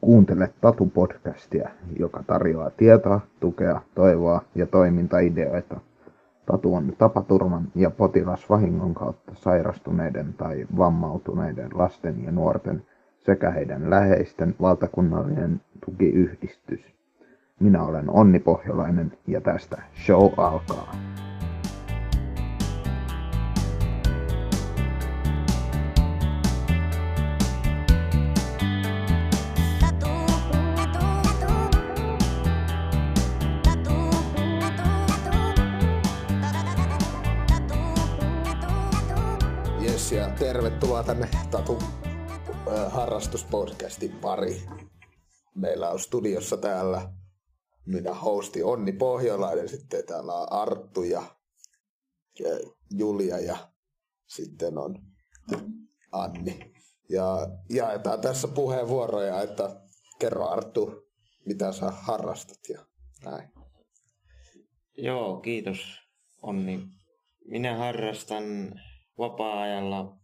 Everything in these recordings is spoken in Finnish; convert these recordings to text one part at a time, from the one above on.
Kuuntele Tatu-podcastia, joka tarjoaa tietoa, tukea, toivoa ja toimintaideoita. Tatu on tapaturman ja potilasvahingon kautta sairastuneiden tai vammautuneiden lasten ja nuorten sekä heidän läheisten valtakunnallinen tukiyhdistys. Minä olen Onni Pohjolainen ja tästä show alkaa. Jes ja tervetuloa tänne Tatu harrastuspodcastin pari. Meillä on studiossa täällä minä hosti Onni Pohjolainen, sitten täällä on Arttu ja, ja Julia ja sitten on Anni. Ja jaetaan tässä puheenvuoroja, että kerro Arttu, mitä sä harrastat ja näin. Joo, kiitos Onni. Minä harrastan vapaa-ajalla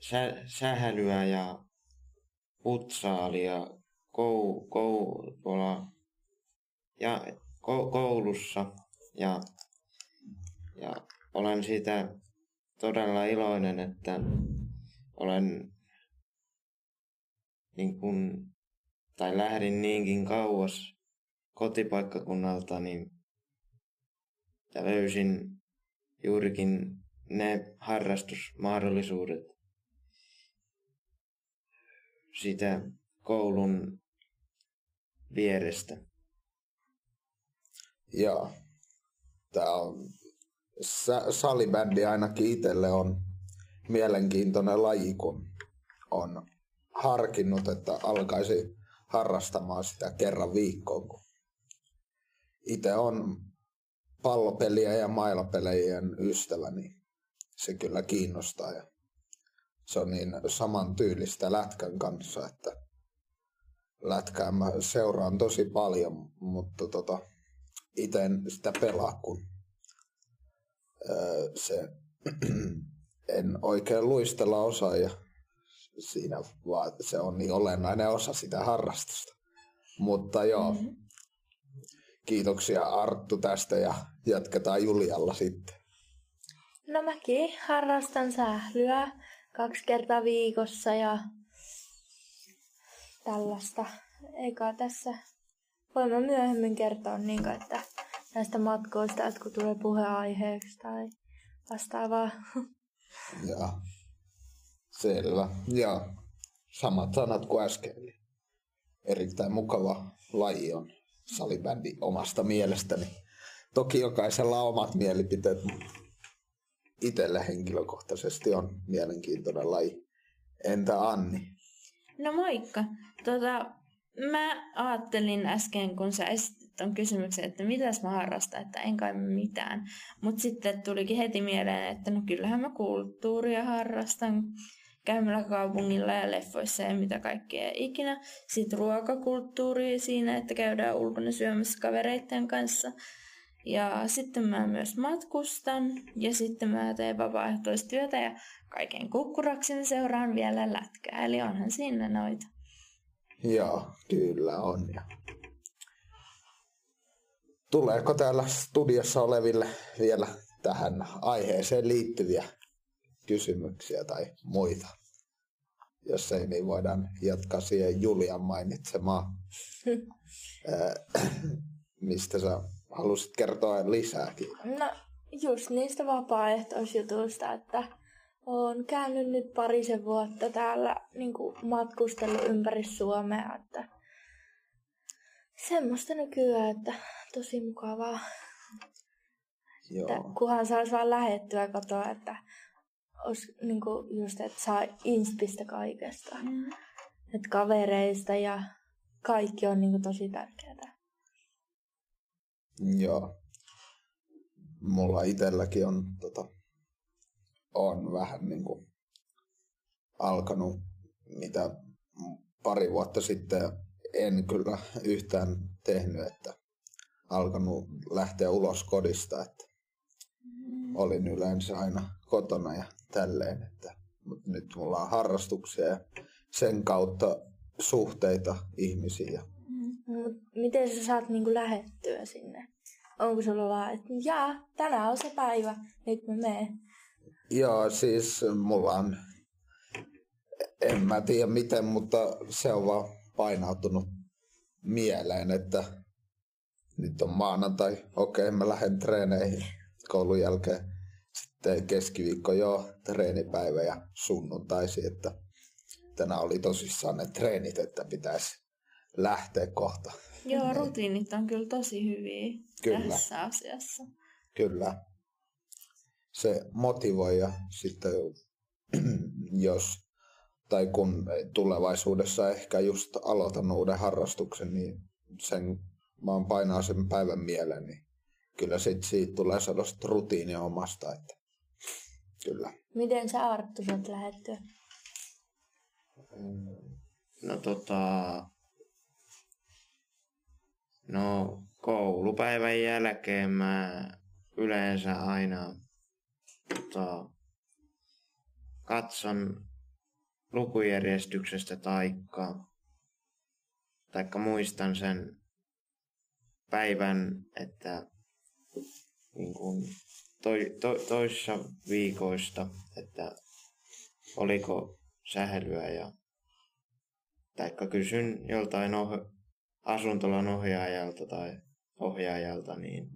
sä, sähälyä ja futsaalia kou, kou, tuolla, ja, kou, koulussa. Ja, ja olen siitä todella iloinen, että olen niin kun, tai lähdin niinkin kauas kotipaikkakunnalta, niin ja löysin juurikin ne harrastusmahdollisuudet sitä koulun vierestä. Joo. Tämä on salibändi ainakin itselle on mielenkiintoinen laji, kun on harkinnut, että alkaisi harrastamaan sitä kerran viikkoon. Itse on pallopeliä ja mailapelejien ystävä, niin se kyllä kiinnostaa. Ja se on niin samantyylistä lätkän kanssa, että lätkää mä seuraan tosi paljon, mutta tota, itse en sitä pelaa, kun öö, se en oikein luistella osaa ja siinä vaan se on niin olennainen osa sitä harrastusta. Mutta joo, mm-hmm. Kiitoksia Arttu tästä ja jatketaan Julialla sitten. No mäkin harrastan sählyä kaksi kertaa viikossa ja tällaista. Eikä tässä voimme myöhemmin kertoa niin, että näistä matkoista, että kun tulee puheaiheeksi tai vastaavaa. Joo, selvä. Ja samat sanat kuin äsken. Erittäin mukava laji on salibändi omasta mielestäni. Toki jokaisella on omat mielipiteet, mutta itselle henkilökohtaisesti on mielenkiintoinen laji. Entä Anni? No moikka. Tota, mä ajattelin äsken, kun sä esitit ton kysymyksen, että mitäs mä harrastan, että en kai mitään. Mutta sitten tulikin heti mieleen, että no kyllähän mä kulttuuria harrastan käymällä kaupungilla ja leffoissa ja mitä kaikkea ikinä. Sitten ruokakulttuuria siinä, että käydään ulkona syömässä kavereiden kanssa. Ja sitten mä myös matkustan ja sitten mä teen vapaaehtoistyötä ja kaiken kukkuraksi seuraan vielä lätkää. Eli onhan siinä noita. Joo, kyllä on. Ja tuleeko täällä studiossa oleville vielä tähän aiheeseen liittyviä kysymyksiä tai muita? Jos ei, niin voidaan jatkaa siihen Julian mainitsemaan. mistä sä halusit kertoa lisääkin? No just niistä vapaaehtoisjutuista, että olen käynyt nyt parisen vuotta täällä niin matkustellut ympäri Suomea, että semmoista nykyään, että tosi mukavaa. Joo. Että kunhan saisi vaan lähettyä kotoa, että olisi niin kuin just, että saa inspistä kaikesta. Mm. Että kavereista ja kaikki on niin kuin tosi tärkeää. Joo. Mulla itselläkin on, tota, on vähän niin kuin alkanut, mitä pari vuotta sitten en kyllä yhtään tehnyt, että alkanut lähteä ulos kodista, että mm. olin yleensä aina kotona ja tälleen, että mutta nyt mulla on harrastuksia ja sen kautta suhteita ihmisiä. Mm. Miten sä saat niinku lähettyä sinne? Onko sulla vaan, että jaa, tänään on se päivä, nyt mä menen. Joo, siis mulla on, en mä tiedä miten, mutta se on vaan painautunut mieleen, että nyt on maanantai, okei mä lähden treeneihin koulun jälkeen. Sitten keskiviikko jo treenipäivä ja sunnuntaisi, että tänään oli tosissaan ne treenit, että pitäisi lähteä kohta. Joo, rutiinit on kyllä tosi hyviä kyllä. tässä asiassa. Kyllä. Se motivoi ja sitten jos tai kun tulevaisuudessa ehkä just aloitan uuden harrastuksen, niin sen vaan painaa sen päivän mieleen, niin kyllä sit siitä tulee sellaista rutiinia omasta, että kyllä. Miten sä Arttu saat lähettyä? No tota, no koulupäivän jälkeen mä yleensä aina tota, katson lukujärjestyksestä taikka, taikka muistan sen päivän, että niin kuin toi, to, toissa viikoista, että oliko sähelyä ja taikka kysyn joltain oh, asuntolan ohjaajalta tai ohjaajalta, niin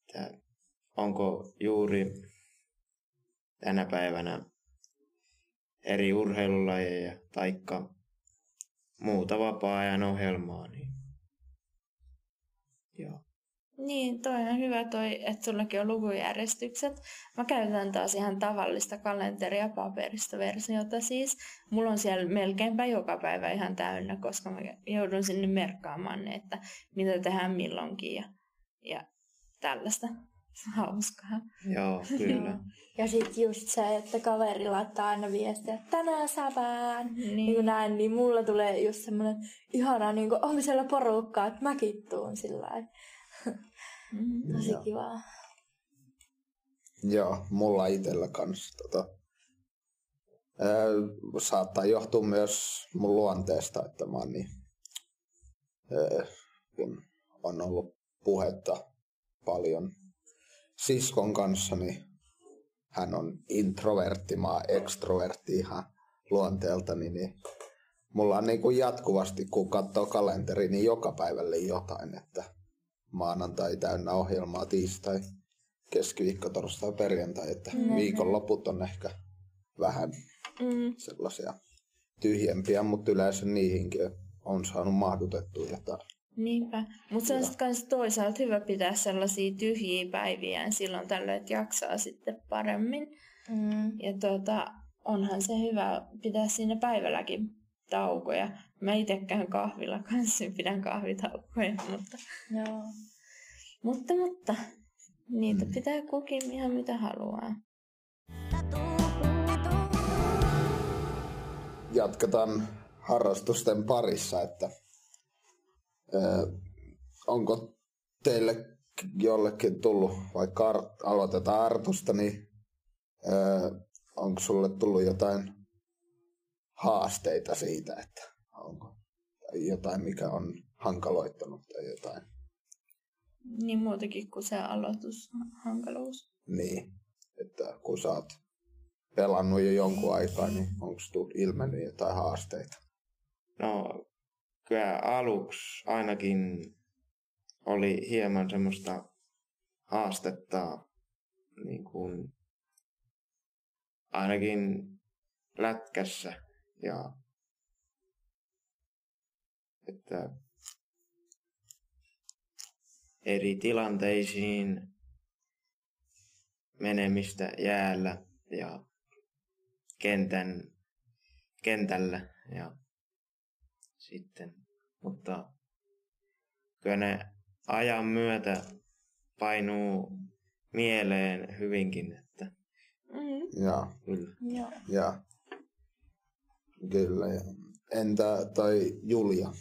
että onko juuri tänä päivänä eri urheilulajeja taikka muuta vapaa-ajan ohjelmaa. Niin... Joo. Niin, toi on hyvä toi, että sullakin on lukujärjestykset. Mä käytän taas ihan tavallista kalenteria, paperista versiota siis. Mulla on siellä melkeinpä joka päivä ihan täynnä, koska mä joudun sinne merkkaamaan ne, että mitä tehdään milloinkin ja, ja tällaista. Hauskaa. Joo, kyllä. ja sitten just se, että kaveri laittaa aina viestiä, että tänään säpään. Niin. niin näin, niin mulla tulee just semmoinen ihana, niin kuin, onko siellä porukkaa, että mäkin tuun sillä mm, Tosi Joo. kivaa. Joo, mulla itsellä kanssa tota, ää, saattaa johtua myös mun luonteesta, että mä oon niin, ää, kun on ollut puhetta paljon siskon kanssa, niin hän on introvertti, mä ekstrovertti ihan luonteeltani, niin mulla on niin kuin jatkuvasti, kun katsoo kalenteri, niin joka päivälle jotain, että maanantai täynnä ohjelmaa, tiistai, keskiviikko, torstai, perjantai, että mm-hmm. viikonloput on ehkä vähän mm. sellaisia tyhjempiä, mutta yleensä niihinkin on saanut mahdutettua jotain. Niinpä, mutta se on sitten myös toisaalta hyvä pitää sellaisia tyhjiä päiviä silloin tällöin, että jaksaa sitten paremmin. Mm. Ja tuota, onhan se hyvä pitää siinä päivälläkin taukoja. Mä itse käyn kahvilla kanssa, pidän kahvitaukoja, mutta... Joo. Mutta, mutta, niitä mm. pitää kukin ihan mitä haluaa. Jatketaan harrastusten parissa, että onko teille jollekin tullut, vaikka ar- aloitetaan Artusta, niin onko sulle tullut jotain haasteita siitä, että onko jotain, mikä on hankaloittanut tai jotain? Niin muutakin kuin se aloitushankaluus. Niin, että kun sä oot pelannut jo jonkun aikaa, niin onko ilmennyt jotain haasteita? No kyllä aluksi ainakin oli hieman semmoista haastetta niin kuin ainakin lätkässä. Ja että eri tilanteisiin menemistä jäällä ja kentän, kentällä. Ja sitten. Mutta kyllä ne ajan myötä painuu mieleen hyvinkin. Että... Mm. Ja. Kyllä. Ja. ja. Kyllä. Ja. Entä toi Julia?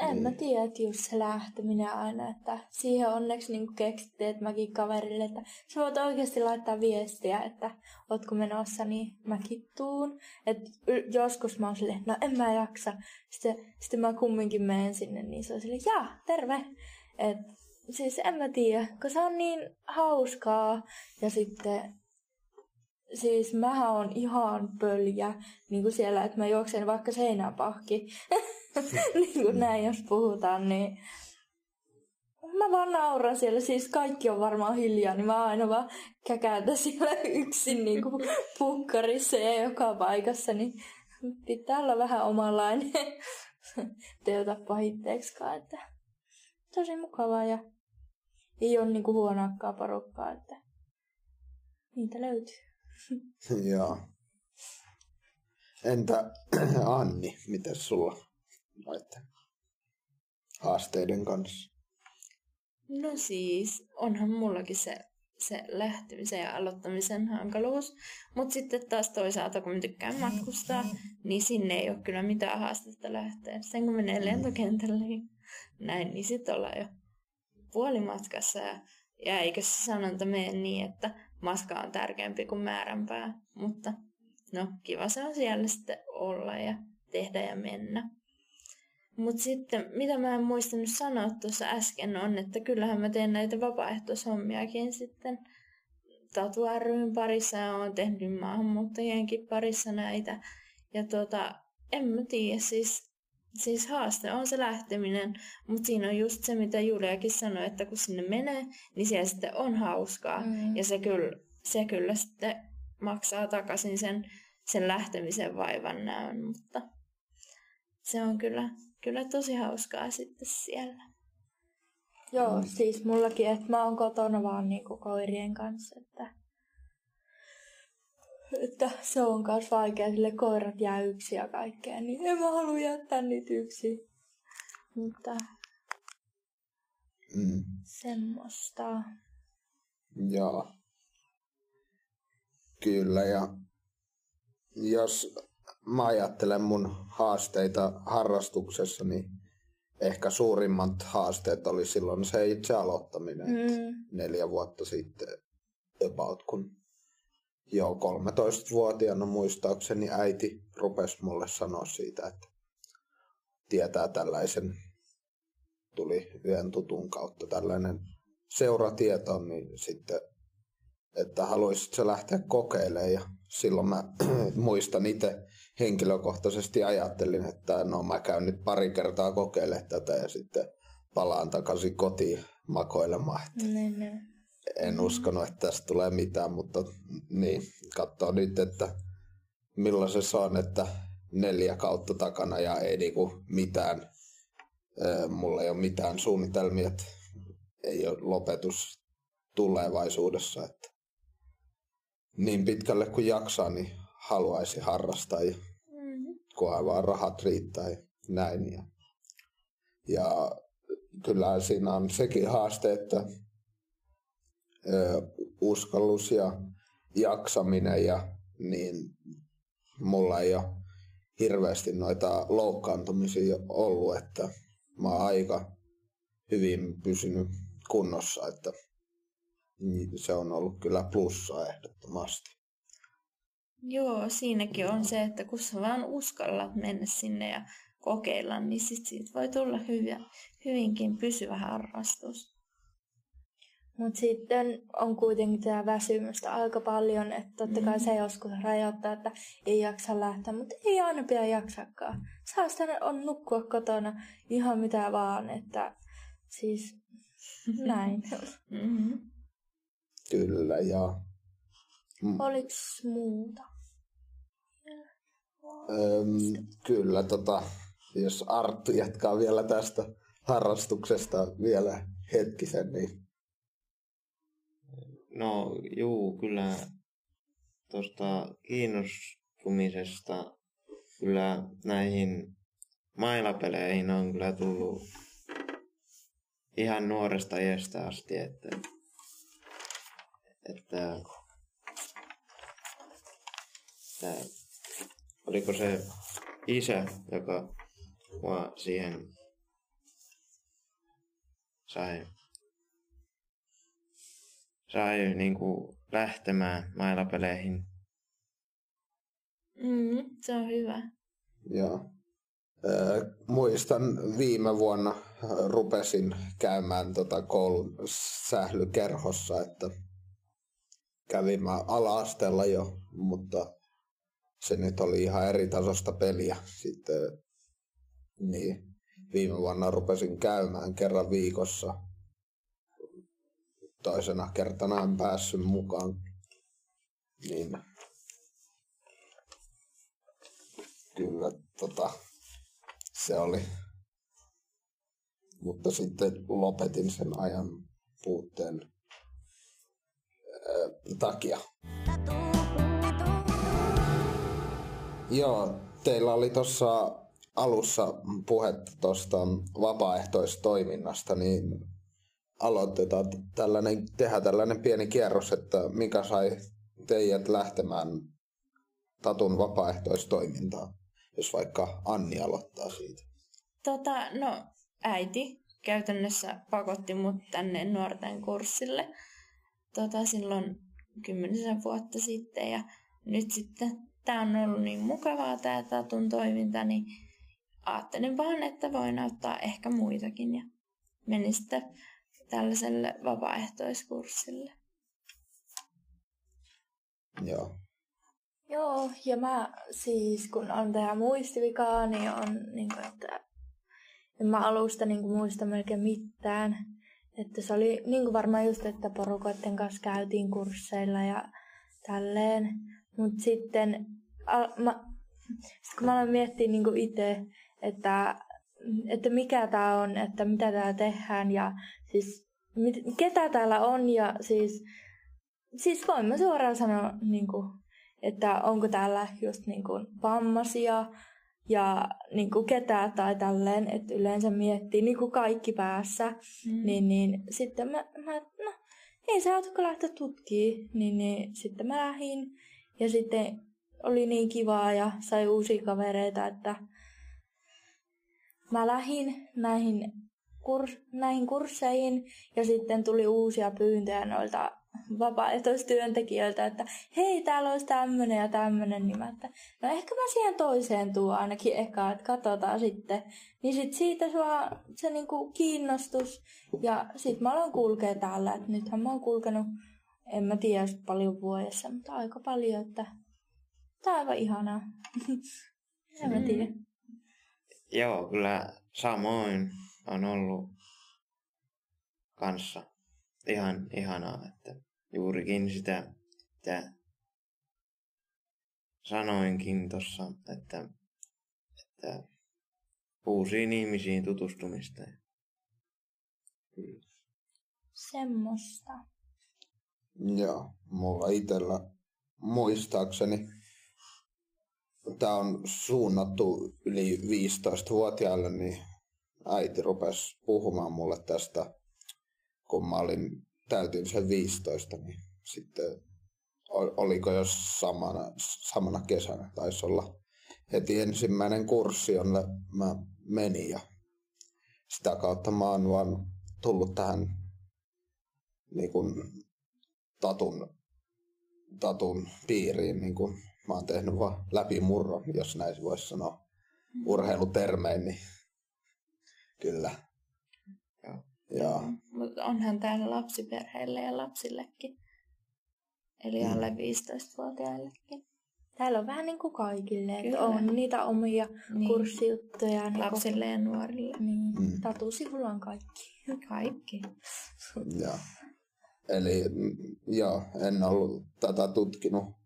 En niin. mä tiedä, että just se lähteminen aina, että siihen onneksi niin keksittiin, että mäkin kaverille, että sä voit oikeasti laittaa viestiä, että ootko menossa, niin mäkin tuun. Että joskus mä oon silleen, no en mä jaksa. Sitten, sitten mä kumminkin menen sinne, niin se on silleen, jaa, terve. Et, siis en mä tiedä, kun se on niin hauskaa. Ja sitten siis mä oon ihan pöljä niin kuin siellä, että mä juoksen vaikka seinäpahki. niin kuin näin, jos puhutaan, niin mä vaan nauran siellä. Siis kaikki on varmaan hiljaa, niin mä aina vaan käkäytän siellä yksin niin kuin pukkarissa ja joka paikassa. Niin pitää olla vähän omanlainen. Teuta pahitteeksikaan, että tosi mukavaa ja ei ole niin kuin huonakkaa porukkaa, että niitä löytyy. Joo. Entä Anni, miten sulla noiden haasteiden kanssa? No siis, onhan mullakin se, se lähtemisen ja aloittamisen hankaluus. Mutta sitten taas toisaalta, kun mä tykkään matkustaa, niin sinne ei ole kyllä mitään haastetta lähteä. Sen kun menee lentokentälle, niin näin, niin sitten ollaan jo puolimatkassa. Ja, ja eikö se sanonta mene niin, että maska on tärkeämpi kuin määränpää. Mutta no, kiva se on siellä sitten olla ja tehdä ja mennä. Mutta sitten, mitä mä en muistanut sanoa tuossa äsken, on, että kyllähän mä teen näitä vapaaehtoishommiakin sitten Tatu parissa ja olen tehnyt maahanmuuttajienkin parissa näitä. Ja tota, en mä tiedä, siis, siis haaste on se lähteminen, mutta siinä on just se, mitä Juliakin sanoi, että kun sinne menee, niin siellä sitten on hauskaa. Mm. Ja se kyllä, se kyllä sitten maksaa takaisin sen, sen lähtemisen vaivan näön, mutta se on kyllä, kyllä tosi hauskaa sitten siellä. Joo, mm. siis mullakin, että mä oon kotona vaan niinku koirien kanssa, että, että se on myös vaikea, sille koirat jää yksi ja kaikkea, niin en mä halua jättää niitä yksi. Mutta mm. semmoista. Joo. Kyllä, ja jos mä ajattelen mun haasteita harrastuksessa, niin ehkä suurimmat haasteet oli silloin se itse aloittaminen. Mm. Neljä vuotta sitten about, kun jo 13-vuotiaana muistaakseni äiti rupesi mulle sanoa siitä, että tietää tällaisen, tuli yhden tutun kautta tällainen seuratieto, niin sitten, että haluaisitko lähteä kokeilemaan ja silloin mä muistan itse henkilökohtaisesti ajattelin, että no mä käyn nyt pari kertaa kokeilemaan tätä ja sitten palaan takaisin kotiin makoilemaan. Niin, niin. En uskonut, että tästä tulee mitään, mutta niin, katsoo nyt, että millaisen se on, että neljä kautta takana ja ei niinku mitään, mulla ei ole mitään suunnitelmia, että ei ole lopetus tulevaisuudessa. Että niin pitkälle kuin jaksaa, niin haluaisi harrastaa ja kunhan vaan rahat riittää ja näin. Ja, ja kyllä siinä on sekin haaste, että ö, uskallus ja jaksaminen ja niin mulla ei ole hirveästi noita loukkaantumisia ollut, että mä oon aika hyvin pysynyt kunnossa, että se on ollut kyllä plussa ehdottomasti. Joo, siinäkin on se, että kun sä vaan uskallat mennä sinne ja kokeilla, niin sit siitä voi tulla hyviä, hyvinkin pysyvä harrastus. Mutta sitten on kuitenkin tämä väsymystä aika paljon, että totta kai mm. se joskus rajoittaa, että ei jaksa lähteä, mutta ei aina pidä jaksakaan. Saa sitä on nukkua kotona ihan mitä vaan, että siis näin. mm-hmm. Kyllä, ja... Mm. Oliko muuta? Öm, kyllä, tota, jos Arttu jatkaa vielä tästä harrastuksesta vielä hetkisen, niin... No, juu, kyllä tuosta kiinnostumisesta kyllä näihin mailapeleihin on kyllä tullut ihan nuoresta iästä asti, että että, että oliko se isä, joka mua siihen sai, sai niinku lähtemään mailapeleihin. Mm, se on hyvä. Joo. muistan viime vuonna rupesin käymään tota koulun sählykerhossa, että kävin mä ala-asteella jo, mutta se nyt oli ihan eri tasosta peliä. Sitten niin, viime vuonna rupesin käymään kerran viikossa. Toisena kertana en päässyt mukaan. Niin kyllä tota, se oli. Mutta sitten lopetin sen ajan puutteen takia. Joo, teillä oli tuossa alussa puhetta tuosta vapaaehtoistoiminnasta, niin aloitetaan tällainen, tehdä tällainen pieni kierros, että mikä sai teidät lähtemään Tatun vapaaehtoistoimintaan, jos vaikka Anni aloittaa siitä. Tota, no äiti käytännössä pakotti mut tänne nuorten kurssille tota, silloin kymmenisen vuotta sitten ja nyt sitten tämä on ollut niin mukavaa tämä Tatun toiminta, niin ajattelin vaan, että voin auttaa ehkä muitakin ja menin sitten tällaiselle vapaaehtoiskurssille. Joo. Joo, ja mä siis kun on tämä muistivikaa, niin on niin kuin, että en mä alusta niin kuin, muista melkein mitään. Että se oli niin kuin varmaan just, että porukoiden kanssa käytiin kursseilla ja tälleen. Mutta sitten al, mä, sit kun mä aloin miettiä niin itse, että, että mikä tämä on, että mitä täällä tehdään ja siis mit, ketä täällä on ja siis, siis voin mä suoraan sanoa, niin kuin, että onko täällä just niin kuin vammaisia ja niin kuin ketä tai tälleen, että yleensä miettii niin kuin kaikki päässä, mm. niin, niin sitten mä, mä no ei se auto lähteä tutkimaan, niin, niin sitten mä lähdin ja sitten oli niin kivaa ja sai uusia kavereita, että mä lähdin näihin, kurs, näihin kursseihin ja sitten tuli uusia pyyntöjä noilta vapaaehtoistyöntekijöiltä, että hei, täällä olisi tämmöinen ja tämmöinen, niin mä, että no ehkä mä siihen toiseen tuon ainakin eka, että katsotaan sitten. Niin sit siitä sua se niinku kiinnostus ja sit mä aloin kulkea täällä, että nythän mä oon kulkenut, en mä tiedä paljon vuodessa, mutta aika paljon, että tää on aivan ihanaa. en mä tiedä. Mm. Joo, kyllä samoin on ollut kanssa ihan ihanaa, että juurikin sitä, mitä sanoinkin tuossa, että, että uusiin ihmisiin tutustumista. Kyllä. Semmoista. Joo, mulla itsellä muistaakseni tämä on suunnattu yli 15-vuotiaille, niin äiti rupesi puhumaan mulle tästä, kun mä olin, täytin sen 15, niin sitten oliko jo samana, samana kesänä, taisi olla heti ensimmäinen kurssi, jonne mä menin ja sitä kautta mä oon vaan tullut tähän niin kuin, tatun, tatun piiriin niin kuin mä oon tehnyt vaan läpimurron, jos näin voisi sanoa urheilutermein, niin kyllä. Joo. Ja. Mutta onhan täällä lapsiperheille ja lapsillekin. Eli mm. alle 15-vuotiaillekin. Täällä on vähän niin kuin kaikille, että on niitä omia niin. kurssijuttuja. Niin Lapsille ja nuorille. Niin. Mm. Tatusivulla on kaikki. Kaikki. Joo. Eli mm, joo, en ollut tätä tutkinut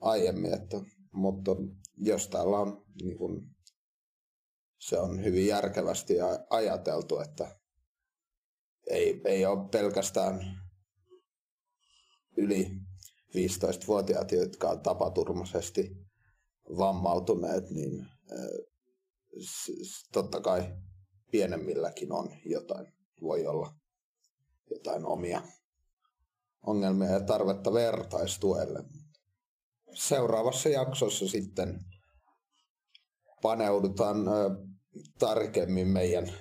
aiemmin, että, mutta jos täällä on niin kun, se on hyvin järkevästi ajateltu, että ei, ei ole pelkästään yli 15-vuotiaat, jotka on tapaturmaisesti vammautuneet, niin totta kai pienemmilläkin on jotain, voi olla jotain omia ongelmia ja tarvetta vertaistuelle seuraavassa jaksossa sitten paneudutaan tarkemmin meidän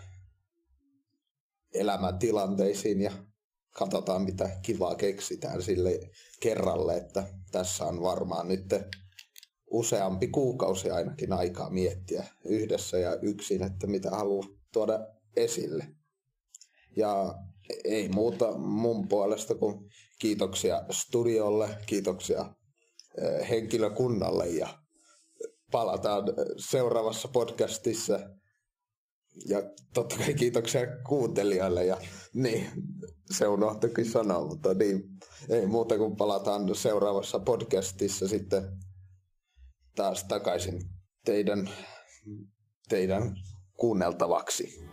elämäntilanteisiin ja katsotaan mitä kivaa keksitään sille kerralle, että tässä on varmaan nyt useampi kuukausi ainakin aikaa miettiä yhdessä ja yksin, että mitä haluaa tuoda esille. Ja ei muuta mun puolesta kuin kiitoksia studiolle, kiitoksia henkilökunnalle ja palataan seuraavassa podcastissa. Ja totta kai kiitoksia kuuntelijoille ja niin, se unohtuikin sanoa, mutta niin, ei muuta kuin palataan seuraavassa podcastissa sitten taas takaisin teidän, teidän kuunneltavaksi.